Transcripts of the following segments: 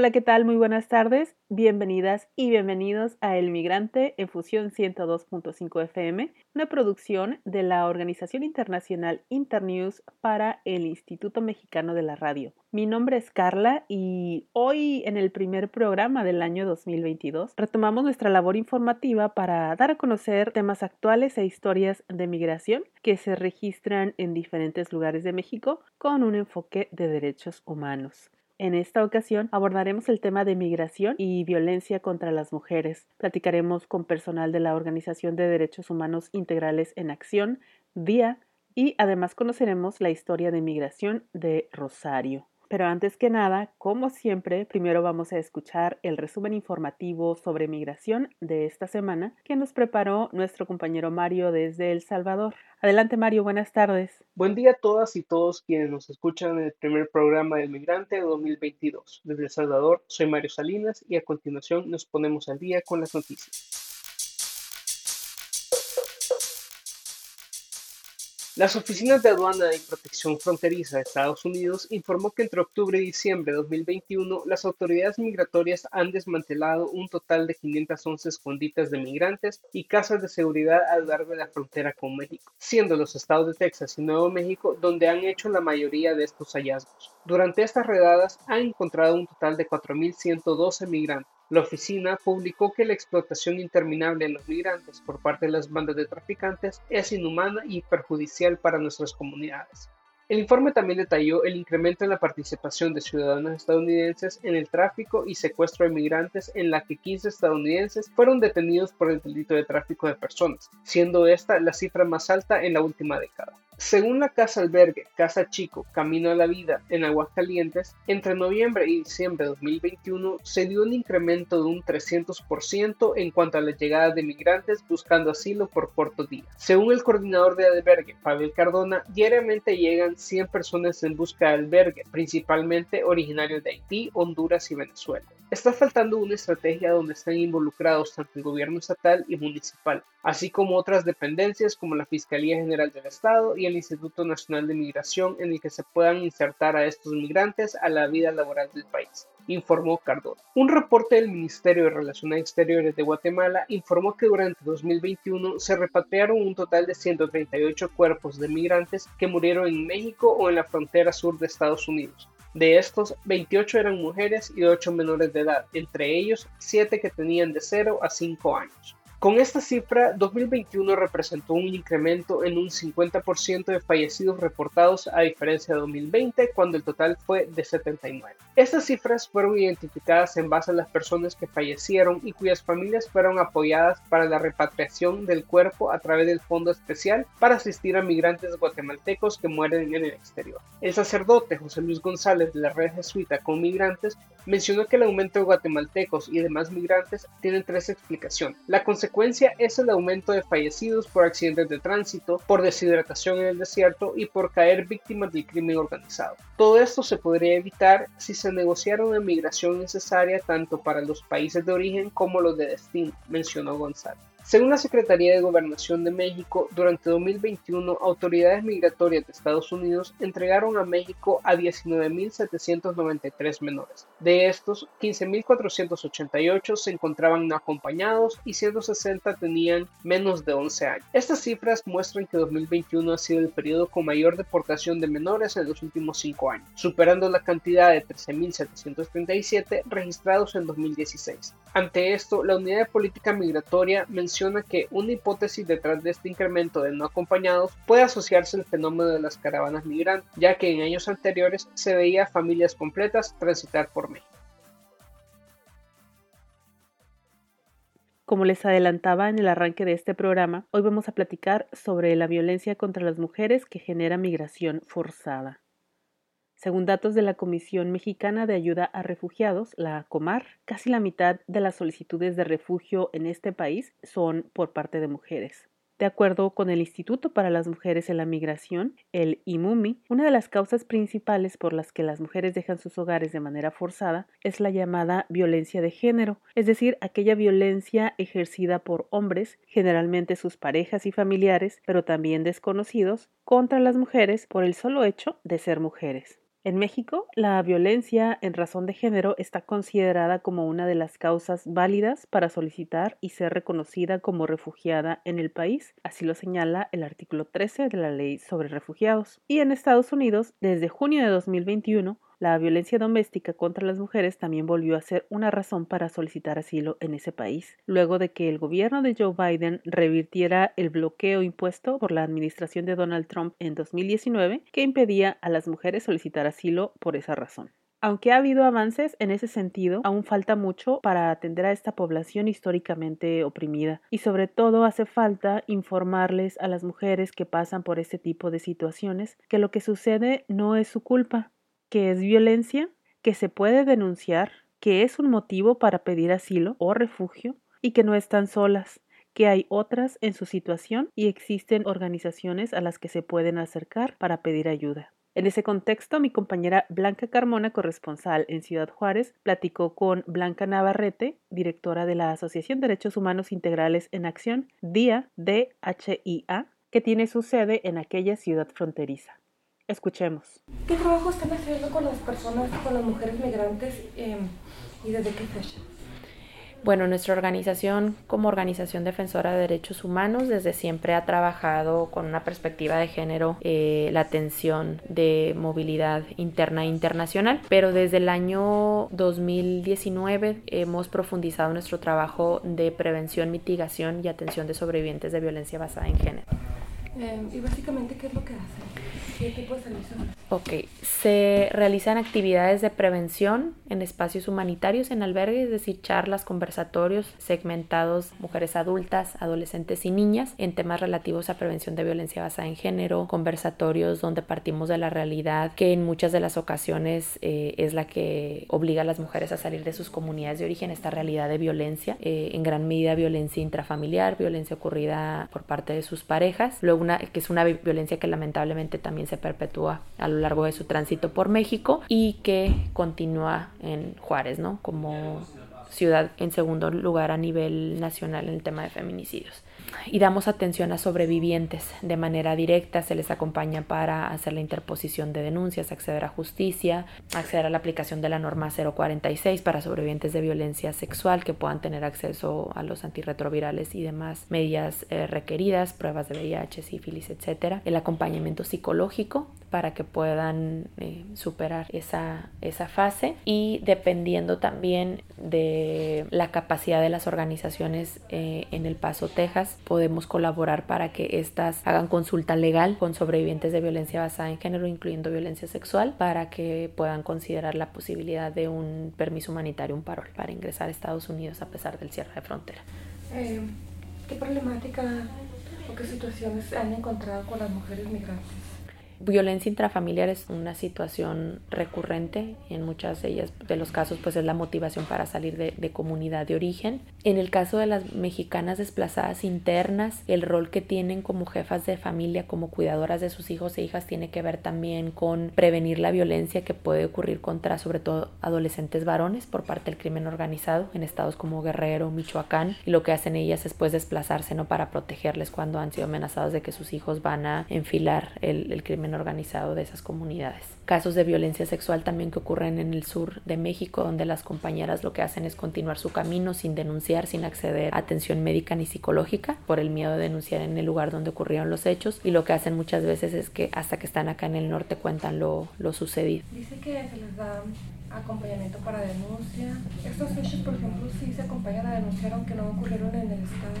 Hola, ¿qué tal? Muy buenas tardes. Bienvenidas y bienvenidos a El Migrante en Fusión 102.5 FM, una producción de la Organización Internacional Internews para el Instituto Mexicano de la Radio. Mi nombre es Carla y hoy en el primer programa del año 2022 retomamos nuestra labor informativa para dar a conocer temas actuales e historias de migración que se registran en diferentes lugares de México con un enfoque de derechos humanos. En esta ocasión abordaremos el tema de migración y violencia contra las mujeres. Platicaremos con personal de la Organización de Derechos Humanos Integrales en Acción, DIA, y además conoceremos la historia de migración de Rosario. Pero antes que nada, como siempre, primero vamos a escuchar el resumen informativo sobre migración de esta semana que nos preparó nuestro compañero Mario desde El Salvador. Adelante Mario, buenas tardes. Buen día a todas y todos quienes nos escuchan en el primer programa del Migrante de 2022. Desde El Salvador, soy Mario Salinas y a continuación nos ponemos al día con las noticias. Las oficinas de aduana y protección fronteriza de Estados Unidos informó que entre octubre y diciembre de 2021 las autoridades migratorias han desmantelado un total de 511 escondites de migrantes y casas de seguridad a lo largo de la frontera con México, siendo los estados de Texas y Nuevo México donde han hecho la mayoría de estos hallazgos. Durante estas redadas han encontrado un total de 4.112 migrantes la oficina publicó que la explotación interminable de los migrantes por parte de las bandas de traficantes es inhumana y perjudicial para nuestras comunidades. El informe también detalló el incremento en la participación de ciudadanos estadounidenses en el tráfico y secuestro de migrantes en la que 15 estadounidenses fueron detenidos por el delito de tráfico de personas, siendo esta la cifra más alta en la última década. Según la Casa Albergue Casa Chico Camino a la Vida en Aguascalientes, entre noviembre y diciembre de 2021 se dio un incremento de un 300% en cuanto a la llegada de migrantes buscando asilo por corto día. Según el coordinador de albergue, Pavel Cardona, diariamente llegan 100 personas en busca de albergue, principalmente originarios de Haití, Honduras y Venezuela. Está faltando una estrategia donde estén involucrados tanto el gobierno estatal y municipal, así como otras dependencias como la Fiscalía General del Estado y el Instituto Nacional de Migración en el que se puedan insertar a estos migrantes a la vida laboral del país informó Cardona. Un reporte del Ministerio de Relaciones Exteriores de Guatemala informó que durante 2021 se repatriaron un total de 138 cuerpos de migrantes que murieron en México o en la frontera sur de Estados Unidos, de estos, 28 eran mujeres y 8 menores de edad, entre ellos 7 que tenían de 0 a 5 años. Con esta cifra, 2021 representó un incremento en un 50% de fallecidos reportados a diferencia de 2020, cuando el total fue de 79. Estas cifras fueron identificadas en base a las personas que fallecieron y cuyas familias fueron apoyadas para la repatriación del cuerpo a través del Fondo Especial para asistir a migrantes guatemaltecos que mueren en el exterior. El sacerdote José Luis González de la red jesuita con migrantes mencionó que el aumento de guatemaltecos y demás migrantes tiene tres explicaciones. La es el aumento de fallecidos por accidentes de tránsito, por deshidratación en el desierto y por caer víctimas del crimen organizado. Todo esto se podría evitar si se negociara una migración necesaria tanto para los países de origen como los de destino, mencionó González. Según la Secretaría de Gobernación de México, durante 2021, autoridades migratorias de Estados Unidos entregaron a México a 19.793 menores. De estos, 15.488 se encontraban no acompañados y 160 tenían menos de 11 años. Estas cifras muestran que 2021 ha sido el periodo con mayor deportación de menores en los últimos 5 años, superando la cantidad de 13.737 registrados en 2016. Ante esto, la Unidad de Política Migratoria menciona que una hipótesis detrás de este incremento de no acompañados puede asociarse al fenómeno de las caravanas migrantes, ya que en años anteriores se veía familias completas transitar por México. Como les adelantaba en el arranque de este programa, hoy vamos a platicar sobre la violencia contra las mujeres que genera migración forzada. Según datos de la Comisión Mexicana de Ayuda a Refugiados, la COMAR, casi la mitad de las solicitudes de refugio en este país son por parte de mujeres. De acuerdo con el Instituto para las Mujeres en la Migración, el IMUMI, una de las causas principales por las que las mujeres dejan sus hogares de manera forzada es la llamada violencia de género, es decir, aquella violencia ejercida por hombres, generalmente sus parejas y familiares, pero también desconocidos, contra las mujeres por el solo hecho de ser mujeres. En México, la violencia en razón de género está considerada como una de las causas válidas para solicitar y ser reconocida como refugiada en el país, así lo señala el artículo 13 de la Ley sobre Refugiados. Y en Estados Unidos, desde junio de 2021, la violencia doméstica contra las mujeres también volvió a ser una razón para solicitar asilo en ese país, luego de que el gobierno de Joe Biden revirtiera el bloqueo impuesto por la administración de Donald Trump en 2019 que impedía a las mujeres solicitar asilo por esa razón. Aunque ha habido avances en ese sentido, aún falta mucho para atender a esta población históricamente oprimida y sobre todo hace falta informarles a las mujeres que pasan por este tipo de situaciones que lo que sucede no es su culpa, que es violencia, que se puede denunciar, que es un motivo para pedir asilo o refugio y que no están solas, que hay otras en su situación y existen organizaciones a las que se pueden acercar para pedir ayuda. En ese contexto, mi compañera Blanca Carmona, corresponsal en Ciudad Juárez, platicó con Blanca Navarrete, directora de la Asociación Derechos Humanos Integrales en Acción, DIA, DHIA, que tiene su sede en aquella ciudad fronteriza. Escuchemos. ¿Qué trabajo están haciendo con las personas, con las mujeres migrantes eh, y desde qué fecha? Bueno, nuestra organización como organización defensora de derechos humanos desde siempre ha trabajado con una perspectiva de género eh, la atención de movilidad interna e internacional, pero desde el año 2019 hemos profundizado nuestro trabajo de prevención, mitigación y atención de sobrevivientes de violencia basada en género. Eh, ¿Y básicamente qué es lo que hacen? ¿Qué tipo de servicios? Ok, se realizan actividades de prevención en espacios humanitarios, en albergues, es decir, charlas, conversatorios segmentados, mujeres adultas, adolescentes y niñas, en temas relativos a prevención de violencia basada en género, conversatorios donde partimos de la realidad que en muchas de las ocasiones eh, es la que obliga a las mujeres a salir de sus comunidades de origen, esta realidad de violencia, eh, en gran medida violencia intrafamiliar, violencia ocurrida por parte de sus parejas, luego una, que es una violencia que lamentablemente también se perpetúa a lo largo de su tránsito por México y que continúa en Juárez, ¿no? Como ciudad en segundo lugar a nivel nacional en el tema de feminicidios y damos atención a sobrevivientes de manera directa, se les acompaña para hacer la interposición de denuncias, acceder a justicia, acceder a la aplicación de la norma 046 para sobrevivientes de violencia sexual que puedan tener acceso a los antirretrovirales y demás medidas eh, requeridas, pruebas de VIH, sífilis, etcétera, el acompañamiento psicológico para que puedan eh, superar esa, esa fase y dependiendo también de la capacidad de las organizaciones eh, en El Paso, Texas, podemos colaborar para que éstas hagan consulta legal con sobrevivientes de violencia basada en género, incluyendo violencia sexual, para que puedan considerar la posibilidad de un permiso humanitario, un parol, para ingresar a Estados Unidos a pesar del cierre de frontera. Eh, ¿Qué problemática o qué situaciones han encontrado con las mujeres migrantes? Violencia intrafamiliar es una situación recurrente en muchas de ellas, de los casos, pues es la motivación para salir de, comunidad de origen. En el caso de las mexicanas desplazadas internas, el rol que tienen como jefas de familia, como cuidadoras de sus hijos e hijas, tiene que ver también con prevenir la violencia que puede ocurrir contra, sobre todo, adolescentes varones por parte del crimen organizado en estados como Guerrero, Michoacán, y lo que hacen ellas es pues desplazarse, ¿no? Para protegerles cuando han sido amenazados de que sus hijos van a enfilar el, el crimen organizado de esas comunidades. Casos de violencia sexual también que ocurren en el sur de México, donde las compañeras lo que hacen es continuar su camino sin denunciar, sin acceder a atención médica ni psicológica, por el miedo de denunciar en el lugar donde ocurrieron los hechos. Y lo que hacen muchas veces es que hasta que están acá en el norte cuentan lo, lo sucedido. Dice que se les da acompañamiento para denuncia. ¿Estos hechos, por ejemplo, sí se acompañan a denunciar aunque no ocurrieron en el Estado?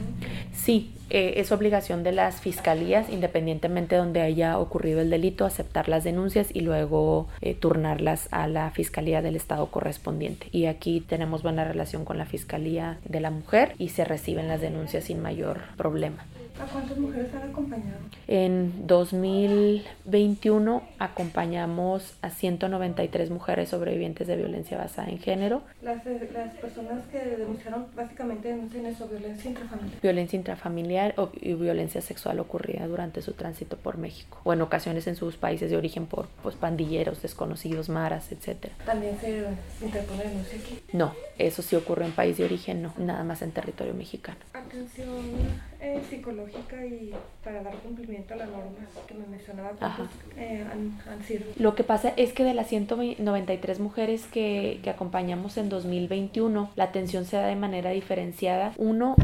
Sí, eh, es obligación de las fiscalías, independientemente de donde haya ocurrido el delito, aceptar las denuncias y luego eh, turnarlas a la Fiscalía del Estado correspondiente. Y aquí tenemos buena relación con la Fiscalía de la Mujer y se reciben las denuncias sin mayor problema. ¿A cuántas mujeres han acompañado? En 2021 acompañamos a 193 mujeres sobrevivientes de violencia basada en género. Las, las personas que denunciaron básicamente denuncian eso, violencia intrafamiliar. Violencia intrafamiliar o, y violencia sexual ocurrida durante su tránsito por México o en ocasiones en sus países de origen por pues, pandilleros, desconocidos, maras, etc. ¿También se interpone denuncia aquí? No, eso sí ocurre en país de origen, no, nada más en territorio mexicano. ¿A atención eh, psicológica y para dar cumplimiento a la norma que me mencionaba, ¿cuántos eh, han, han, sido? Lo que pasa es que de las 193 mujeres que, que acompañamos en 2021, la atención se da de manera diferenciada. Uno,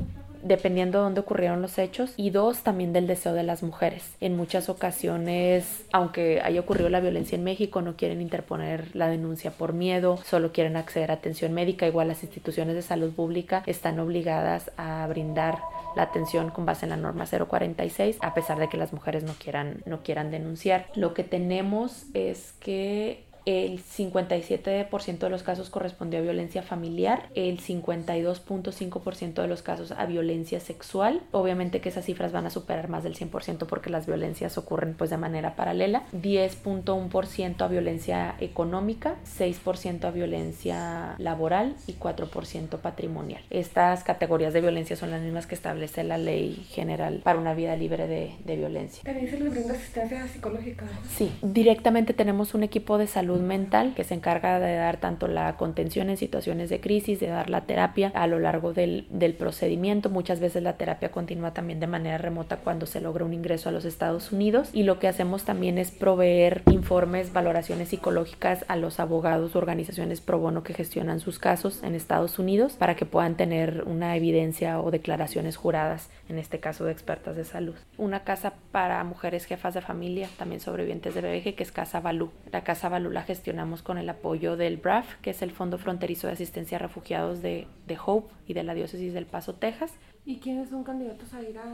dependiendo de dónde ocurrieron los hechos y dos, también del deseo de las mujeres. En muchas ocasiones, aunque haya ocurrido la violencia en México, no quieren interponer la denuncia por miedo, solo quieren acceder a atención médica, igual las instituciones de salud pública están obligadas a brindar la atención con base en la norma 046, a pesar de que las mujeres no quieran, no quieran denunciar. Lo que tenemos es que el 57% de los casos correspondió a violencia familiar, el 52.5% de los casos a violencia sexual. Obviamente que esas cifras van a superar más del 100% porque las violencias ocurren pues de manera paralela. 10.1% a violencia económica, 6% a violencia laboral y 4% patrimonial. Estas categorías de violencia son las mismas que establece la ley general para una vida libre de, de violencia. ¿También se les brinda asistencia psicológica? Sí, directamente tenemos un equipo de salud mental que se encarga de dar tanto la contención en situaciones de crisis, de dar la terapia a lo largo del, del procedimiento. Muchas veces la terapia continúa también de manera remota cuando se logra un ingreso a los Estados Unidos y lo que hacemos también es proveer informes, valoraciones psicológicas a los abogados o organizaciones pro bono que gestionan sus casos en Estados Unidos para que puedan tener una evidencia o declaraciones juradas, en este caso de expertas de salud. Una casa para mujeres jefas de familia, también sobrevivientes de BBG, que es Casa Balú. La Casa Balú la gestionamos con el apoyo del BRAF, que es el Fondo Fronterizo de Asistencia a Refugiados de, de Hope y de la Diócesis del Paso, Texas. ¿Y quiénes son candidatos a ir a,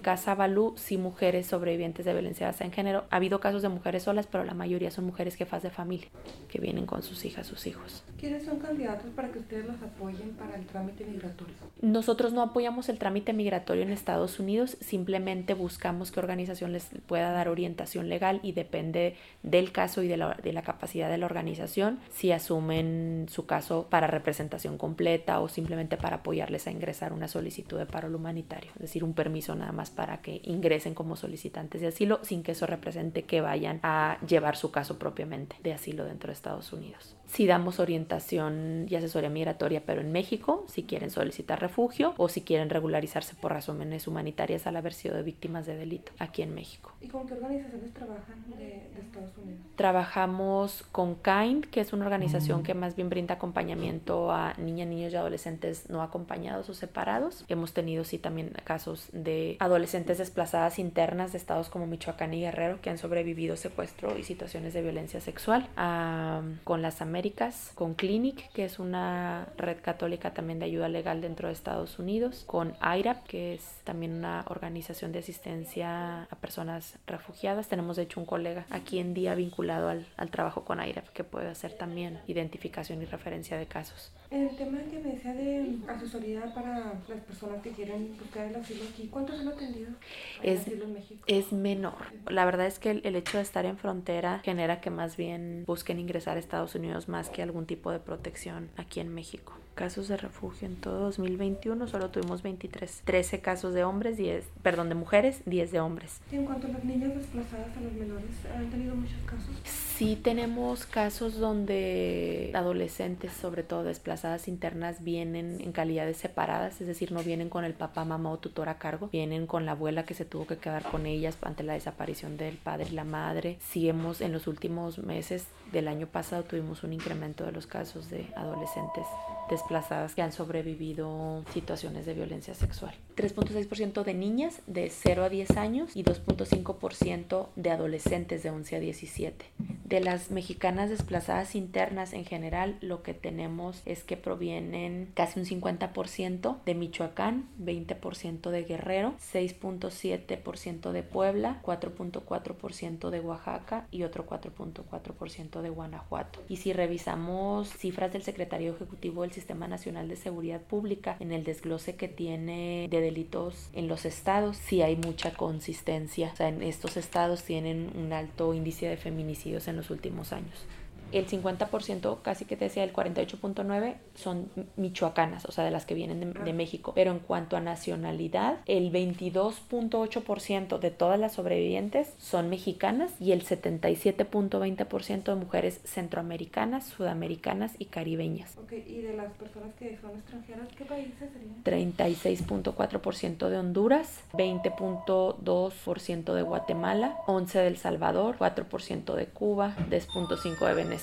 Casa Balú, sí mujeres sobrevivientes de violencia en género. Ha habido casos de mujeres solas, pero la mayoría son mujeres jefas de familia que vienen con sus hijas, sus hijos. ¿Quiénes son candidatos para que ustedes los apoyen para el trámite migratorio? Nosotros no apoyamos el trámite migratorio en Estados Unidos, simplemente buscamos qué organización les pueda dar orientación legal y depende del caso y de la, de la capacidad de la organización si asumen su caso para representación completa o simplemente para apoyarles a ingresar una solicitud de paro humanitario, es decir, un permiso nada más para que ingresen como solicitantes de asilo sin que eso represente que vayan a llevar su caso propiamente de asilo dentro de Estados Unidos. Si damos orientación y asesoría migratoria, pero en México, si quieren solicitar refugio o si quieren regularizarse por razones humanitarias al haber sido de víctimas de delito aquí en México. ¿Y con qué organizaciones trabajan de, de Estados Unidos? Trabajamos con KIND, que es una organización que más bien brinda acompañamiento a niñas, niños y adolescentes no acompañados o separados. Hemos tenido sí también casos de adolescentes desplazadas internas de estados como Michoacán y Guerrero que han sobrevivido secuestro y situaciones de violencia sexual. Um, con las Américas, con Clinic, que es una red católica también de ayuda legal dentro de Estados Unidos, con IRAP, que es también una organización de asistencia a personas refugiadas. Tenemos de hecho un colega aquí en día vinculado al, al trabajo con IRAP que puede hacer también identificación y referencia de casos. En el tema que me decía de asesoría para las personas que quieren buscar el asilo aquí, ¿cuántos han atendido? Es, es menor. La verdad es que el, el, hecho de estar en frontera genera que más bien busquen ingresar a Estados Unidos más que algún tipo de protección aquí en México. Casos de refugio en todo 2021 solo tuvimos 23. 13 casos de hombres, 10, perdón, de mujeres, 10 de hombres. ¿Y en cuanto a las niñas desplazadas a los menores, han tenido muchos casos? Sí tenemos casos donde adolescentes, sobre todo desplazadas internas, vienen en calidades separadas, es decir, no vienen con el papá, mamá o tutor a cargo, vienen con la abuela que se tuvo que quedar con ellas ante la desaparición del padre y la madre. Sí hemos en los últimos meses del año pasado tuvimos un incremento de los casos de adolescentes desplazadas que han sobrevivido situaciones de violencia sexual. 3.6% de niñas de 0 a 10 años y 2.5% de adolescentes de 11 a 17. De las mexicanas desplazadas internas en general, lo que tenemos es que provienen casi un 50% de Michoacán, 20% de Guerrero, 6.7% de Puebla, 4.4% de Oaxaca y otro 4.4% de Guanajuato. Y si revisamos cifras del secretario ejecutivo del Sistema Nacional de Seguridad Pública en el desglose que tiene de delitos en los estados, sí hay mucha consistencia. O sea, en estos estados tienen un alto índice de feminicidios en los últimos años. El 50%, casi que te decía el 48.9, son michoacanas, o sea, de las que vienen de, de México. Pero en cuanto a nacionalidad, el 22.8% de todas las sobrevivientes son mexicanas y el 77.20% de mujeres centroamericanas, sudamericanas y caribeñas. Ok, y de las personas que son extranjeras, ¿qué países serían? 36.4% de Honduras, 20.2% de Guatemala, 11% de El Salvador, 4% de Cuba, 10.5% de Venezuela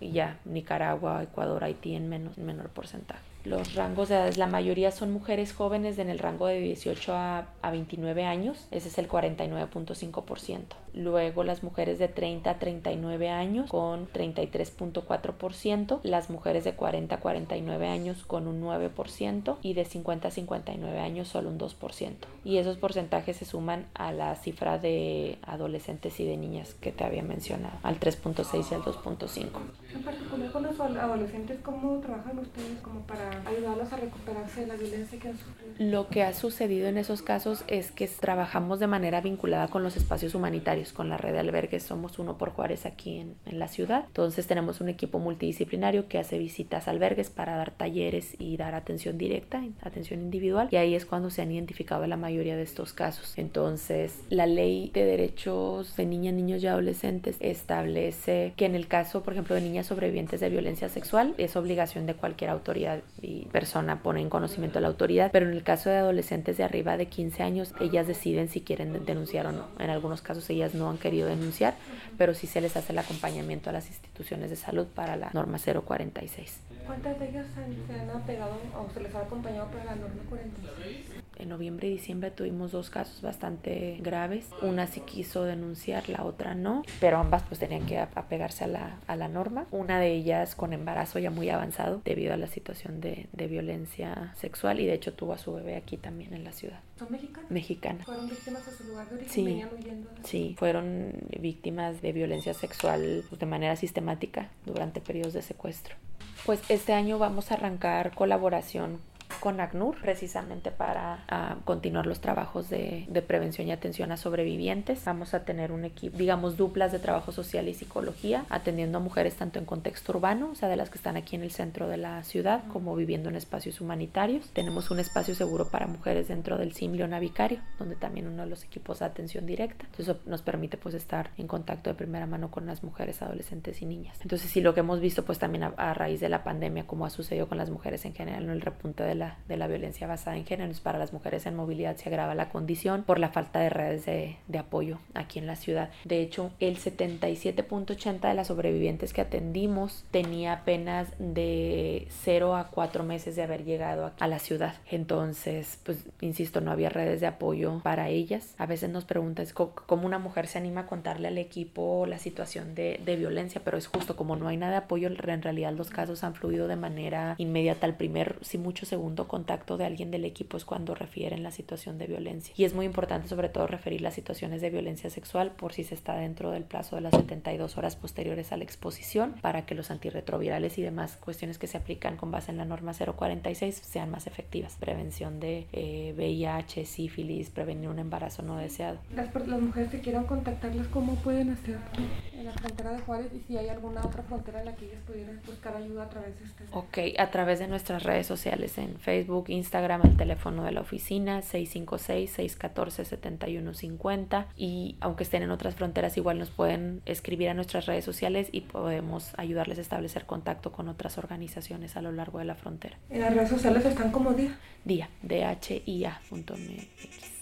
y ya Nicaragua, Ecuador, Haití en menos, en menor porcentaje los rangos de edades, la mayoría son mujeres jóvenes en el rango de 18 a, a 29 años, ese es el 49.5%. Luego las mujeres de 30 a 39 años con 33.4%, las mujeres de 40 a 49 años con un 9% y de 50 a 59 años solo un 2%. Y esos porcentajes se suman a la cifra de adolescentes y de niñas que te había mencionado, al 3.6 y al 2.5. En particular con los adolescentes, ¿cómo trabajan ustedes como para ayudarlos a recuperarse de la violencia que han sufrido? Lo que ha sucedido en esos casos es que trabajamos de manera vinculada con los espacios humanitarios, con la red de albergues. Somos uno por Juárez aquí en, en la ciudad. Entonces tenemos un equipo multidisciplinario que hace visitas a albergues para dar talleres y dar atención directa, atención individual. Y ahí es cuando se han identificado la mayoría de estos casos. Entonces la ley de derechos de niñas, niños y adolescentes establece que en el caso, por ejemplo, de niñas sobrevivientes de violencia sexual, es obligación de cualquier autoridad y persona poner en conocimiento a la autoridad, pero en el caso de adolescentes de arriba de 15 años, ellas deciden si quieren denunciar o no. En algunos casos ellas no han querido denunciar, pero sí se les hace el acompañamiento a las instituciones de salud para la norma 046. ¿Cuántas de ellas se han apegado o se les ha acompañado para la norma 46? En noviembre y diciembre tuvimos dos casos bastante graves. Una sí quiso denunciar, la otra no, pero ambas pues tenían que apegarse a la, a la norma. Una de ellas con embarazo ya muy avanzado debido a la situación de, de violencia sexual y de hecho tuvo a su bebé aquí también en la ciudad. ¿Son mexicanas? Mexicana. ¿Fueron víctimas de su lugar de origen? Sí, ¿Venían huyendo? de- sí, fueron víctimas de violencia sexual pues, de manera sistemática durante periodos de secuestro. Pues este año vamos a arrancar colaboración con ACNUR precisamente para ah, continuar los trabajos de, de prevención y atención a sobrevivientes. Vamos a tener un equipo, digamos, duplas de trabajo social y psicología, atendiendo a mujeres tanto en contexto urbano, o sea, de las que están aquí en el centro de la ciudad, como viviendo en espacios humanitarios. Tenemos un espacio seguro para mujeres dentro del CIM Leona Vicario, donde también uno de los equipos de atención directa. Entonces eso nos permite pues estar en contacto de primera mano con las mujeres, adolescentes y niñas. Entonces sí, lo que hemos visto pues también a, a raíz de la pandemia, como ha sucedido con las mujeres en general, ¿no? el repunte de la, de la violencia basada en género. Para las mujeres en movilidad se agrava la condición por la falta de redes de, de apoyo aquí en la ciudad. De hecho, el 77.80 de las sobrevivientes que atendimos tenía apenas de 0 a 4 meses de haber llegado a, la ciudad. Entonces, pues, insisto, no había redes de apoyo para ellas. A veces nos preguntan cómo una mujer se anima a contarle al equipo la situación de, de violencia, pero es justo como no hay nada de apoyo, en realidad los casos han fluido de manera inmediata. El primer, si mucho segundo contacto de alguien del equipo es cuando refieren la situación de violencia. Y es muy importante sobre todo referir las situaciones de violencia sexual por si se está dentro del plazo de las 72 horas posteriores a la exposición para que los antirretrovirales y demás cuestiones que se aplican con base en la norma 046 sean más efectivas. Prevención de eh, VIH, sífilis, prevenir un embarazo no deseado. Las, las mujeres que quieran contactarlas, ¿cómo pueden hacer en la frontera de Juárez? Y si hay alguna otra frontera en la que ellas pudieran buscar ayuda a través de ustedes. Ok, a través de nuestras redes sociales en Facebook, Instagram, el teléfono de la oficina 656-614-7150 y aunque estén en otras fronteras igual nos pueden escribir a nuestras redes sociales y podemos ayudarles a establecer contacto con otras organizaciones a lo largo de la frontera. En las redes sociales están como día. Día, dhia.mx.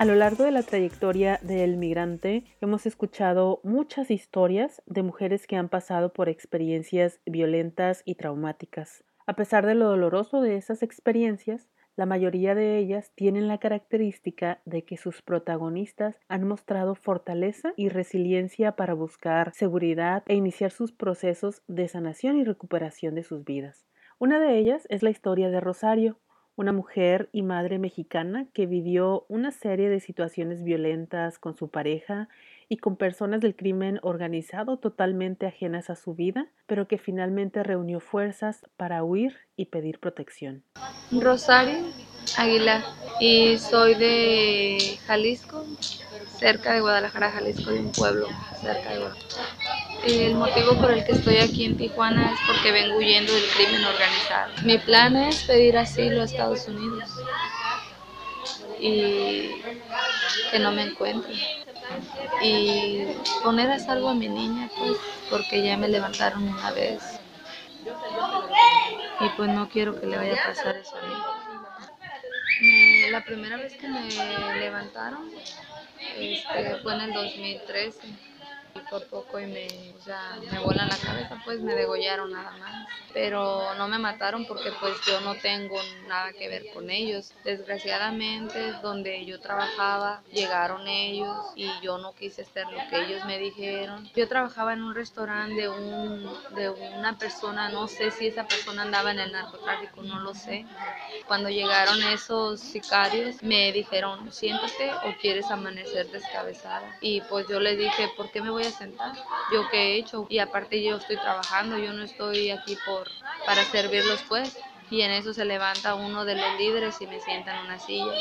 A lo largo de la trayectoria del migrante hemos escuchado muchas historias de mujeres que han pasado por experiencias violentas y traumáticas. A pesar de lo doloroso de esas experiencias, la mayoría de ellas tienen la característica de que sus protagonistas han mostrado fortaleza y resiliencia para buscar seguridad e iniciar sus procesos de sanación y recuperación de sus vidas. Una de ellas es la historia de Rosario, una mujer y madre mexicana que vivió una serie de situaciones violentas con su pareja y con personas del crimen organizado totalmente ajenas a su vida, pero que finalmente reunió fuerzas para huir y pedir protección. Rosario Aguilar y soy de Jalisco, cerca de Guadalajara, Jalisco, de un pueblo cerca de Guadalajara. El motivo por el que estoy aquí en Tijuana es porque vengo huyendo del crimen organizado. Mi plan es pedir asilo a Estados Unidos y que no me encuentren y poner a salvo a mi niña, pues, porque ya me levantaron una vez. Y pues no quiero que le vaya a pasar eso a mí. la primera vez que me levantaron este, fue en el 2013 y por poco y me, o sea, me vuelan la cabeza, pues me degollaron nada más. Pero no me mataron porque pues yo no tengo nada que ver con ellos. Desgraciadamente, donde yo trabajaba, llegaron ellos y yo no quise hacer lo que ellos me dijeron. Yo trabajaba en un restaurante de, un, de una persona, no sé si esa persona andaba en el narcotráfico, no lo sé. Cuando llegaron esos sicarios, me dijeron, siéntate o quieres amanecer descabezada. Y pues yo les dije, ¿por qué me voy a sentar. Yo qué he hecho y aparte yo estoy trabajando, yo no estoy aquí por para servirlos pues. Y en eso se levanta uno de los líderes y me sienta en una silla.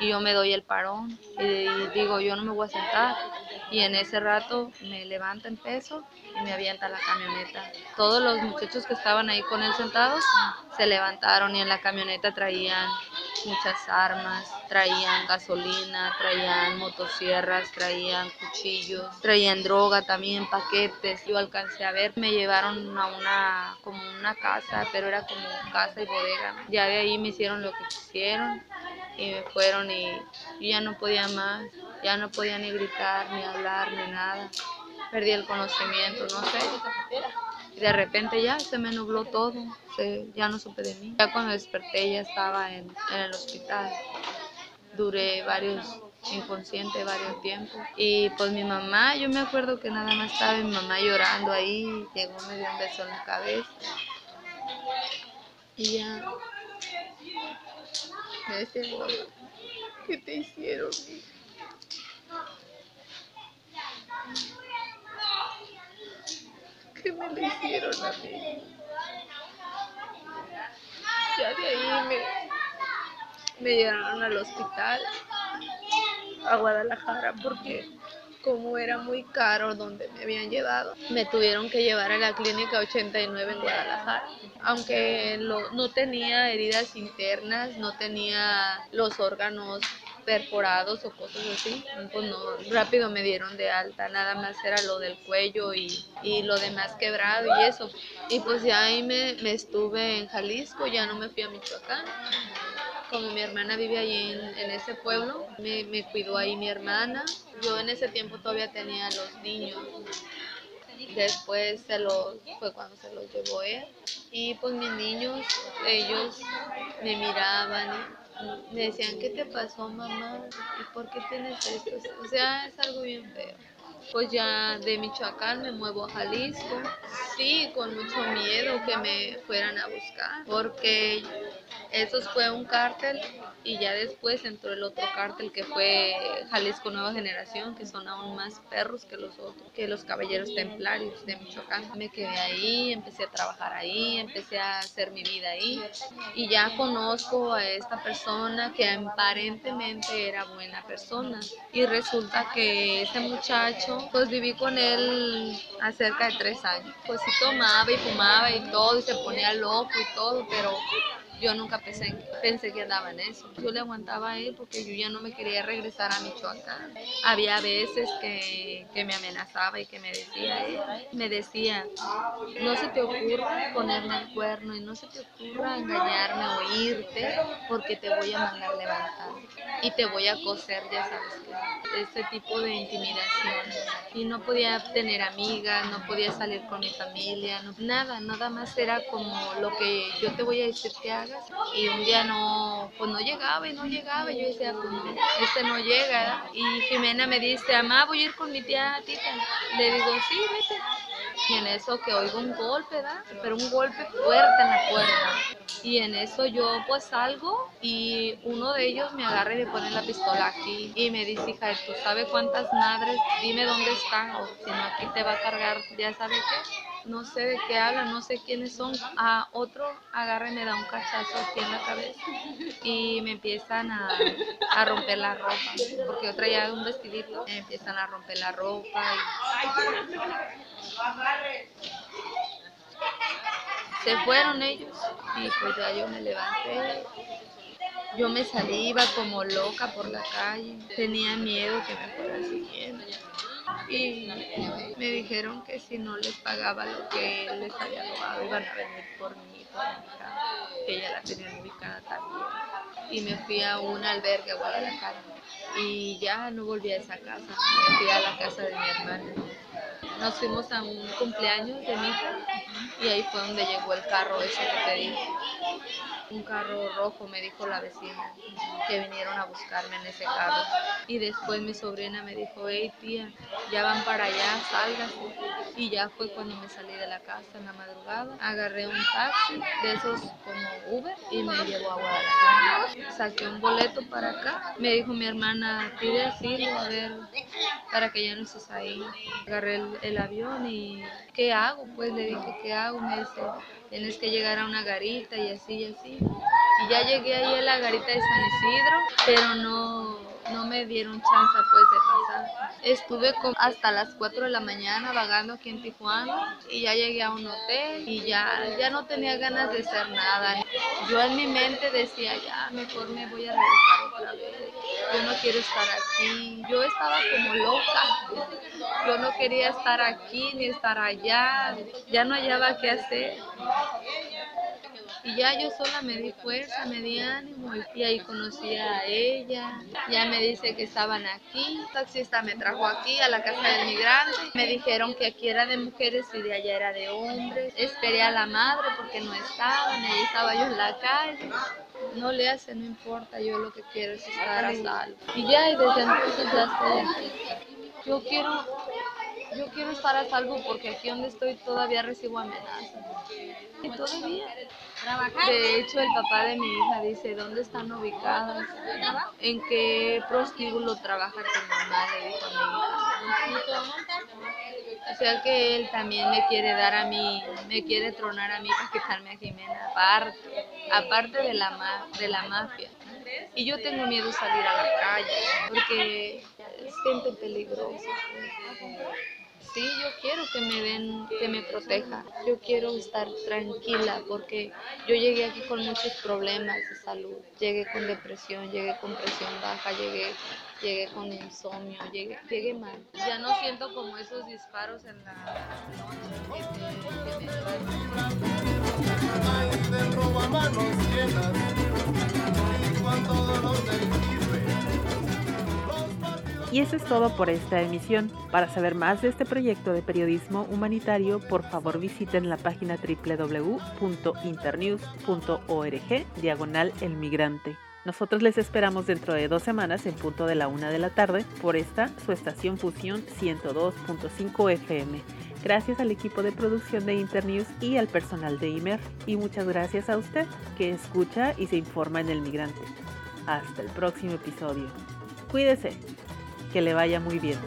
Y yo me doy el parón y digo, yo no me voy a sentar. Y en ese rato me levanta en peso y me avienta la camioneta. Todos los muchachos que estaban ahí con él sentados se levantaron y en la camioneta traían muchas armas, traían gasolina, traían motosierras, traían cuchillos, traían droga también, paquetes. Yo alcancé a ver, me llevaron a una como una casa, pero era como casa y bodega. Ya de ahí me hicieron lo que quisieron y me fueron y ya no podía más, ya no podía ni gritar, ni hablar, ni nada. Perdí el conocimiento, no sé. Y de repente ya se me nubló todo, ya no supe de mí. Ya cuando desperté ya estaba en, en el hospital. Duré varios inconsciente varios tiempos. Y pues mi mamá, yo me acuerdo que nada más estaba mi mamá llorando ahí, llegó, me dio un beso en la cabeza. Y ya me decía, ¿qué te hicieron? ¿Qué me le hicieron a mí? Ya de ahí me, me llevaron al hospital, a Guadalajara, porque como era muy caro donde me habían llevado, me tuvieron que llevar a la clínica 89 en Guadalajara. Aunque no tenía heridas internas, no tenía los órganos perforados o cosas así, pues no, rápido me dieron de alta, nada más era lo del cuello y, y lo demás quebrado y eso. Y pues ya ahí me, me, estuve en Jalisco, ya no me fui a Michoacán. Como mi hermana vive ahí en, en ese pueblo, me, me cuidó ahí mi hermana. Yo en ese tiempo todavía tenía los niños. Después se los, fue cuando se los llevó él. Y pues mis niños, ellos me miraban me decían, ¿qué te pasó, mamá? ¿Y por qué tienes esto? O sea, es algo bien feo. Pues ya de Michoacán me muevo a Jalisco. Sí, con mucho miedo que me fueran a buscar, porque eso fue un cártel y ya después entró el otro cártel que fue Jalisco Nueva Generación, que son aún más perros que los otros, que los caballeros templarios de Michoacán. Me quedé ahí, empecé a trabajar ahí, empecé a hacer mi vida ahí y ya conozco a esta persona que aparentemente era buena persona y resulta que ese muchacho, pues viví con él a cerca de tres años. Pues sí tomaba y fumaba y todo y se ponía loco y todo, pero Yo nunca pensé, pensé que andaba en eso. Yo le aguantaba a él porque yo ya no me quería regresar a Michoacán. Había veces que, que me amenazaba y que me decía, él, me decía, no se te ocurra ponerme el cuerno y no se te ocurra engañarme o irte porque te voy a mandar levantar y te voy a coser, ya sabes que este tipo de intimidación. Y no podía tener amigas, no podía salir con mi familia, nada, nada más era como lo que yo te voy a decir que. Y un día no, pues no llegaba y no llegaba. Yo decía, pues no, este no llega. Y Jimena me dice, mamá, voy a ir con mi tía Tita. Le digo, sí, vete. Y en eso que oigo un golpe, ¿verdad? Pero un golpe fuerte en la puerta. Y en eso yo pues salgo y uno de ellos me agarra y me pone la pistola aquí y me dice, hija, ¿tú sabes cuántas madres? Dime dónde están o si no aquí te va a cargar, ya sabes qué. No sé de qué hablan, no sé quiénes son. A otro agarra y me da un cachazo aquí en la cabeza y me empiezan a, a romper la ropa, porque yo traía un vestidito, me empiezan a romper la ropa y se fueron ellos y pues ya yo me levanté. Yo me salí, iba como loca por la calle, tenía miedo que me fueran siguiendo. Y me dijeron que si no les pagaba lo que él les había robado, iban a venir por mí, por mi hija, que ella la tenían ubicada también. Y me fui a un albergue a Guadalajara. Y ya no volví a esa casa, me fui a la casa de mi hermana nos fuimos a un cumpleaños de mi hija y ahí fue donde llegó el carro ese que te dije. Un carro rojo, me dijo la vecina, que vinieron a buscarme en ese carro. Y después mi sobrina me dijo, hey tía, ya van para allá, salgas. Y ya fue cuando me salí de la casa en la madrugada. Agarré un taxi de esos como Uber y me llevó a Guadalajara. Saqué un boleto para acá. Me dijo mi hermana, pide asilo, a ver, para que ya no estés ahí. Agarré el, el avión y ¿qué hago? Pues le dije, ¿qué hago? Me dice, tienes que llegar a una garita y así y así. Y ya llegué ahí a la garita de San Isidro, pero no, no me dieron chance pues de pasar. Estuve con, hasta las 4 de la mañana vagando aquí en Tijuana y ya llegué a un hotel y ya, ya no tenía ganas de hacer nada. Yo en mi mente decía, ya, mejor me voy a regresar otra vez. Yo no quiero estar aquí. Yo estaba como loca. Yo no quería estar aquí ni estar allá. Ya no hallaba qué hacer. Y ya yo sola me di fuerza, me di ánimo y ahí conocí a ella. Ya me dice que estaban aquí. El taxista me trajo aquí a la casa del migrante. Me dijeron que aquí era de mujeres y de allá era de hombres. Esperé a la madre porque no estaban, ahí estaba yo en la calle. No le hace, no importa, yo lo que quiero es estar a salvo. Y ya, y desde entonces ya estoy aquí. Yo quiero, yo quiero estar a salvo porque aquí donde estoy todavía recibo amenazas. Y todavía. De hecho, el papá de mi hija dice, ¿dónde están ubicadas? ¿En qué prostíbulo trabaja tu mamá? Le dijo a mi hija. O sea que él también me quiere dar a mí, me quiere tronar a mí para quitarme a Jimena, aparte, aparte de la, ma- de la mafia. Y yo tengo miedo salir a la calle, porque es gente peligrosa. Sí, yo quiero que me den, que me proteja. Yo quiero estar tranquila porque yo llegué aquí con muchos problemas de salud. Llegué con depresión, llegué con presión baja, llegué, llegué con insomnio, llegué, llegué mal. Ya no siento como esos disparos en la noche Y eso es todo por esta emisión. Para saber más de este proyecto de periodismo humanitario, por favor visiten la página www.internews.org diagonal el migrante. Nosotros les esperamos dentro de dos semanas en punto de la una de la tarde por esta su estación Fusión 102.5 FM. Gracias al equipo de producción de Internews y al personal de IMER. Y muchas gracias a usted que escucha y se informa en el migrante. Hasta el próximo episodio. Cuídese que le vaya muy bien.